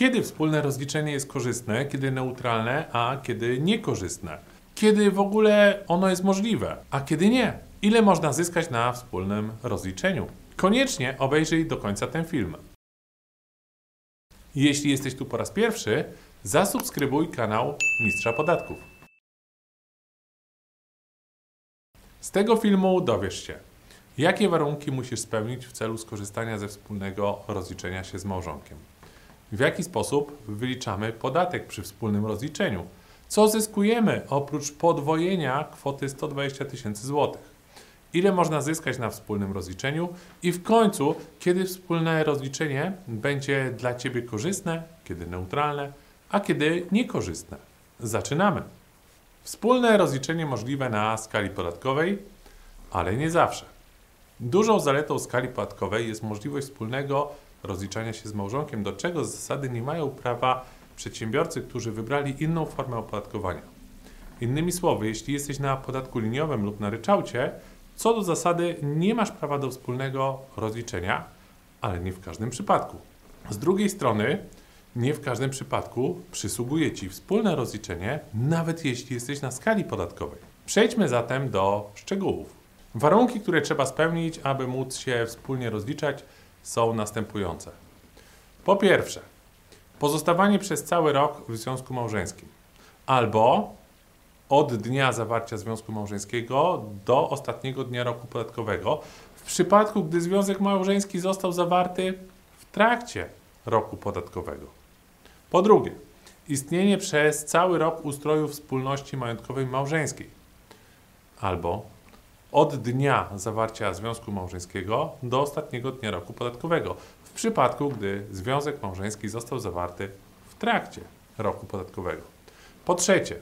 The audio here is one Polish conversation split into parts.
Kiedy wspólne rozliczenie jest korzystne, kiedy neutralne, a kiedy niekorzystne? Kiedy w ogóle ono jest możliwe, a kiedy nie? Ile można zyskać na wspólnym rozliczeniu? Koniecznie obejrzyj do końca ten film. Jeśli jesteś tu po raz pierwszy, zasubskrybuj kanał Mistrza Podatków. Z tego filmu dowiesz się, jakie warunki musisz spełnić w celu skorzystania ze wspólnego rozliczenia się z małżonkiem. W jaki sposób wyliczamy podatek przy wspólnym rozliczeniu? Co zyskujemy oprócz podwojenia kwoty 120 tysięcy złotych? Ile można zyskać na wspólnym rozliczeniu? I w końcu, kiedy wspólne rozliczenie będzie dla Ciebie korzystne, kiedy neutralne, a kiedy niekorzystne? Zaczynamy. Wspólne rozliczenie możliwe na skali podatkowej, ale nie zawsze. Dużą zaletą skali podatkowej jest możliwość wspólnego rozliczania się z małżonkiem, do czego z zasady nie mają prawa przedsiębiorcy, którzy wybrali inną formę opodatkowania. Innymi słowy, jeśli jesteś na podatku liniowym lub na ryczałcie, co do zasady nie masz prawa do wspólnego rozliczenia, ale nie w każdym przypadku. Z drugiej strony, nie w każdym przypadku przysługuje Ci wspólne rozliczenie, nawet jeśli jesteś na skali podatkowej. Przejdźmy zatem do szczegółów. Warunki, które trzeba spełnić, aby móc się wspólnie rozliczać, są następujące. Po pierwsze, pozostawanie przez cały rok w związku małżeńskim albo od dnia zawarcia związku małżeńskiego do ostatniego dnia roku podatkowego, w przypadku gdy związek małżeński został zawarty w trakcie roku podatkowego. Po drugie, istnienie przez cały rok ustroju wspólności majątkowej małżeńskiej albo od dnia zawarcia związku małżeńskiego do ostatniego dnia roku podatkowego, w przypadku gdy związek małżeński został zawarty w trakcie roku podatkowego. Po trzecie,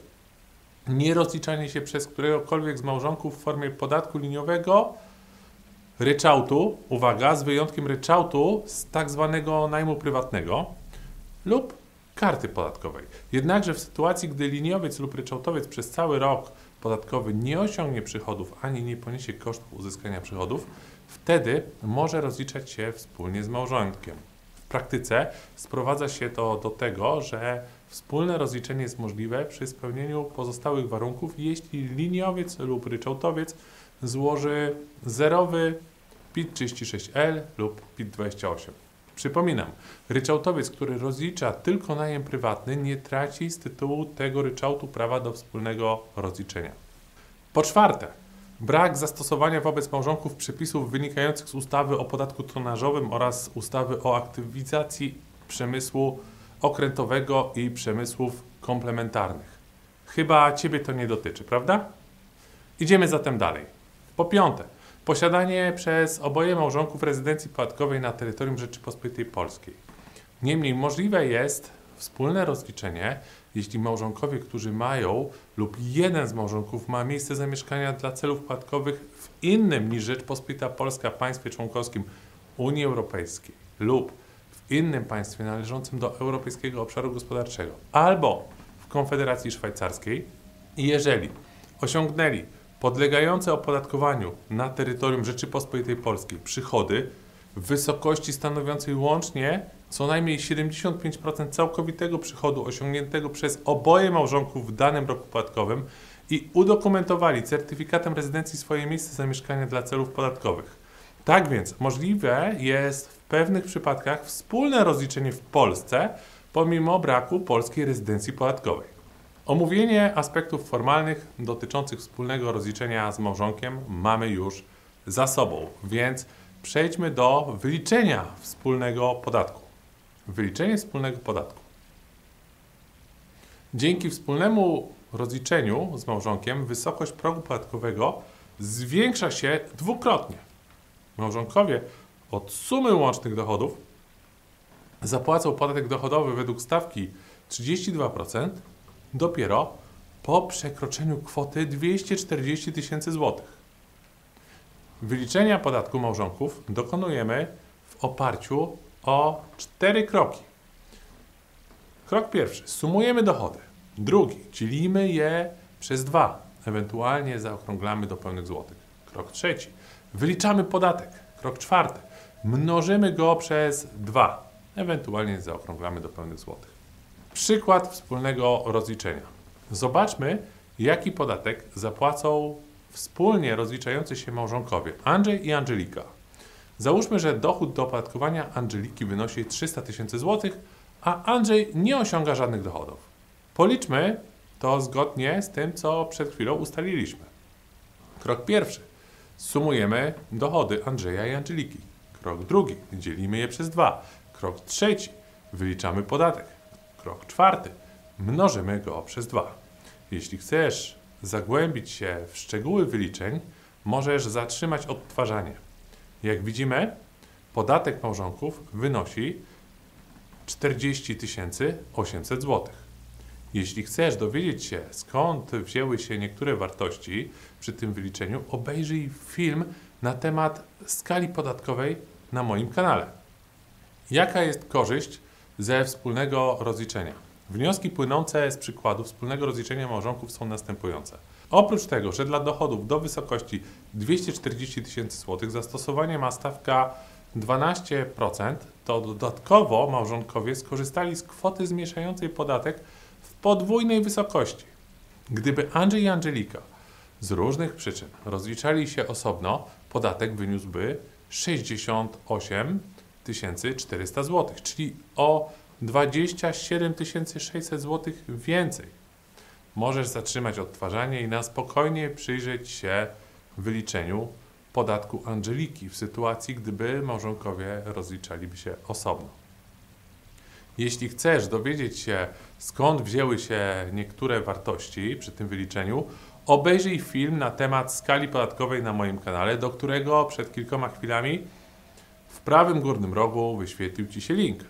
nierozliczanie się przez któregokolwiek z małżonków w formie podatku liniowego ryczałtu, uwaga, z wyjątkiem ryczałtu z tak zwanego najmu prywatnego lub karty podatkowej. Jednakże w sytuacji, gdy liniowiec lub ryczałtowiec przez cały rok podatkowy nie osiągnie przychodów ani nie poniesie kosztów uzyskania przychodów, wtedy może rozliczać się wspólnie z małżonkiem. W praktyce sprowadza się to do tego, że wspólne rozliczenie jest możliwe przy spełnieniu pozostałych warunków, jeśli liniowiec lub ryczałtowiec złoży zerowy PIT 36L lub PIT 28. Przypominam, ryczałtowiec, który rozlicza tylko najem prywatny, nie traci z tytułu tego ryczałtu prawa do wspólnego rozliczenia. Po czwarte, brak zastosowania wobec małżonków przepisów wynikających z ustawy o podatku tonażowym oraz ustawy o aktywizacji przemysłu okrętowego i przemysłów komplementarnych. Chyba Ciebie to nie dotyczy, prawda? Idziemy zatem dalej. Po piąte, Posiadanie przez oboje małżonków rezydencji podatkowej na terytorium Rzeczypospolitej Polskiej. Niemniej możliwe jest wspólne rozliczenie, jeśli małżonkowie, którzy mają lub jeden z małżonków ma miejsce zamieszkania dla celów podatkowych w innym niż Rzeczpospolita Polska państwie członkowskim Unii Europejskiej lub w innym państwie należącym do Europejskiego Obszaru Gospodarczego albo w Konfederacji Szwajcarskiej, jeżeli osiągnęli podlegające opodatkowaniu na terytorium Rzeczypospolitej Polskiej przychody w wysokości stanowiącej łącznie co najmniej 75% całkowitego przychodu osiągniętego przez oboje małżonków w danym roku podatkowym i udokumentowali certyfikatem rezydencji swoje miejsce zamieszkania dla celów podatkowych. Tak więc możliwe jest w pewnych przypadkach wspólne rozliczenie w Polsce pomimo braku polskiej rezydencji podatkowej. Omówienie aspektów formalnych dotyczących wspólnego rozliczenia z małżonkiem mamy już za sobą, więc przejdźmy do wyliczenia wspólnego podatku. Wyliczenie wspólnego podatku. Dzięki wspólnemu rozliczeniu z małżonkiem wysokość progu podatkowego zwiększa się dwukrotnie. Małżonkowie od sumy łącznych dochodów zapłacą podatek dochodowy według stawki 32%, dopiero po przekroczeniu kwoty 240 tysięcy złotych. Wyliczenia podatku małżonków dokonujemy w oparciu o cztery kroki. Krok pierwszy. Sumujemy dochody. Drugi. Dzielimy je przez dwa. Ewentualnie zaokrąglamy do pełnych złotych. Krok trzeci. Wyliczamy podatek. Krok czwarty. Mnożymy go przez dwa. ewentualnie zaokrąglamy do pełnych złotych. Przykład wspólnego rozliczenia. Zobaczmy, jaki podatek zapłacą wspólnie rozliczający się małżonkowie Andrzej i Angelika. Załóżmy, że dochód do opodatkowania Angeliki wynosi 300 tysięcy złotych, a Andrzej nie osiąga żadnych dochodów. Policzmy to zgodnie z tym, co przed chwilą ustaliliśmy. Krok pierwszy. Sumujemy dochody Andrzeja i Angeliki. Krok drugi. Dzielimy je przez dwa. Krok trzeci. Wyliczamy podatek. Krok czwarty. Mnożymy go przez dwa. Jeśli chcesz zagłębić się w szczegóły wyliczeń, możesz zatrzymać odtwarzanie. Jak widzimy, podatek małżonków wynosi 40 800 zł. Jeśli chcesz dowiedzieć się, skąd wzięły się niektóre wartości przy tym wyliczeniu, obejrzyj film na temat skali podatkowej na moim kanale. Jaka jest korzyść ze wspólnego rozliczenia? Wnioski płynące z przykładu wspólnego rozliczenia małżonków są następujące. Oprócz tego, że dla dochodów do wysokości 240 tysięcy złotych zastosowanie ma stawka 12%, to dodatkowo małżonkowie skorzystali z kwoty zmniejszającej podatek w podwójnej wysokości. Gdyby Andrzej i Angelika z różnych przyczyn rozliczali się osobno, podatek wyniósłby 68 400 zł, czyli o 27 600 zł więcej. Możesz zatrzymać odtwarzanie i na spokojnie przyjrzeć się wyliczeniu podatku Angeliki w sytuacji, gdyby małżonkowie rozliczaliby się osobno. Jeśli chcesz dowiedzieć się, skąd wzięły się niektóre wartości przy tym wyliczeniu, obejrzyj film na temat skali podatkowej na moim kanale, do którego przed kilkoma chwilami w prawym górnym rogu wyświetlił Ci się link.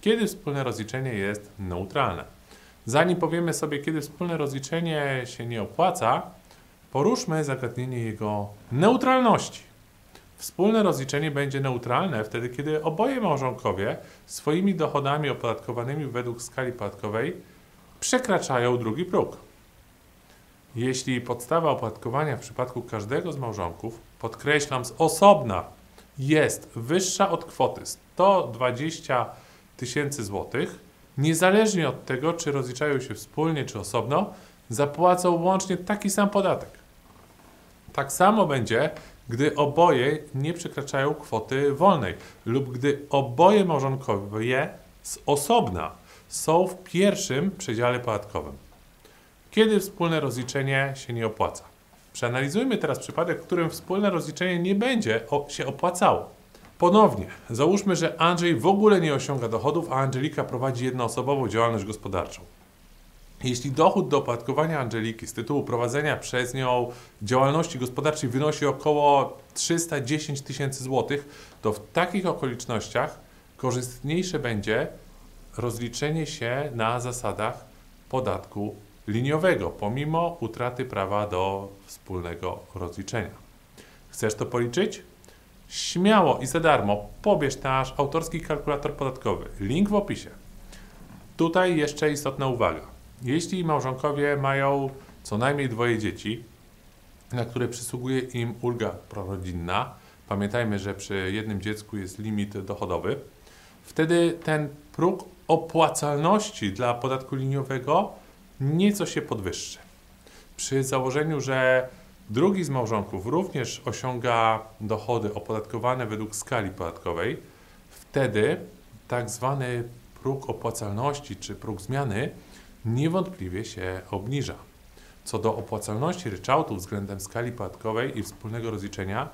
Kiedy wspólne rozliczenie jest neutralne? Zanim powiemy sobie, kiedy wspólne rozliczenie się nie opłaca, poruszmy zagadnienie jego neutralności. Wspólne rozliczenie będzie neutralne wtedy, kiedy oboje małżonkowie swoimi dochodami opodatkowanymi według skali podatkowej przekraczają drugi próg. Jeśli podstawa opodatkowania w przypadku każdego z małżonków, podkreślam z osobna, jest wyższa od kwoty 120 tysięcy złotych, niezależnie od tego, czy rozliczają się wspólnie czy osobno, zapłacą łącznie taki sam podatek. Tak samo będzie, gdy oboje nie przekraczają kwoty wolnej lub gdy oboje małżonkowie z osobna są w pierwszym przedziale podatkowym. Kiedy wspólne rozliczenie się nie opłaca? Przeanalizujmy teraz przypadek, w którym wspólne rozliczenie nie będzie się opłacało. Ponownie, załóżmy, że Andrzej w ogóle nie osiąga dochodów, a Angelika prowadzi jednoosobową działalność gospodarczą. Jeśli dochód do opodatkowania Angeliki z tytułu prowadzenia przez nią działalności gospodarczej wynosi około 310 tysięcy złotych, to w takich okolicznościach korzystniejsze będzie rozliczenie się na zasadach podatku liniowego, pomimo utraty prawa do wspólnego rozliczenia. Chcesz to policzyć? Śmiało i za darmo pobierz nasz autorski kalkulator podatkowy. Link w opisie. Tutaj jeszcze istotna uwaga. Jeśli małżonkowie mają co najmniej dwoje dzieci, na które przysługuje im ulga prorodzinna, pamiętajmy, że przy jednym dziecku jest limit dochodowy, wtedy ten próg opłacalności dla podatku liniowego nieco się podwyższy. Przy założeniu, że drugi z małżonków również osiąga dochody opodatkowane według skali podatkowej, wtedy tak zwany próg opłacalności czy próg zmiany niewątpliwie się obniża. Co do opłacalności ryczałtu względem skali podatkowej i wspólnego rozliczenia,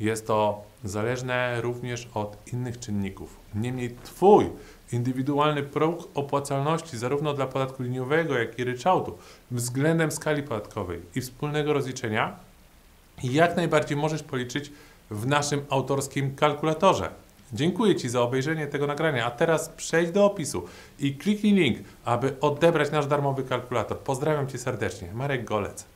jest to zależne również od innych czynników. Niemniej Twój indywidualny próg opłacalności zarówno dla podatku liniowego, jak i ryczałtu względem skali podatkowej i wspólnego rozliczenia jak najbardziej możesz policzyć w naszym autorskim kalkulatorze. Dziękuję Ci za obejrzenie tego nagrania, a teraz przejdź do opisu i kliknij link, aby odebrać nasz darmowy kalkulator. Pozdrawiam Cię serdecznie. Marek Golec.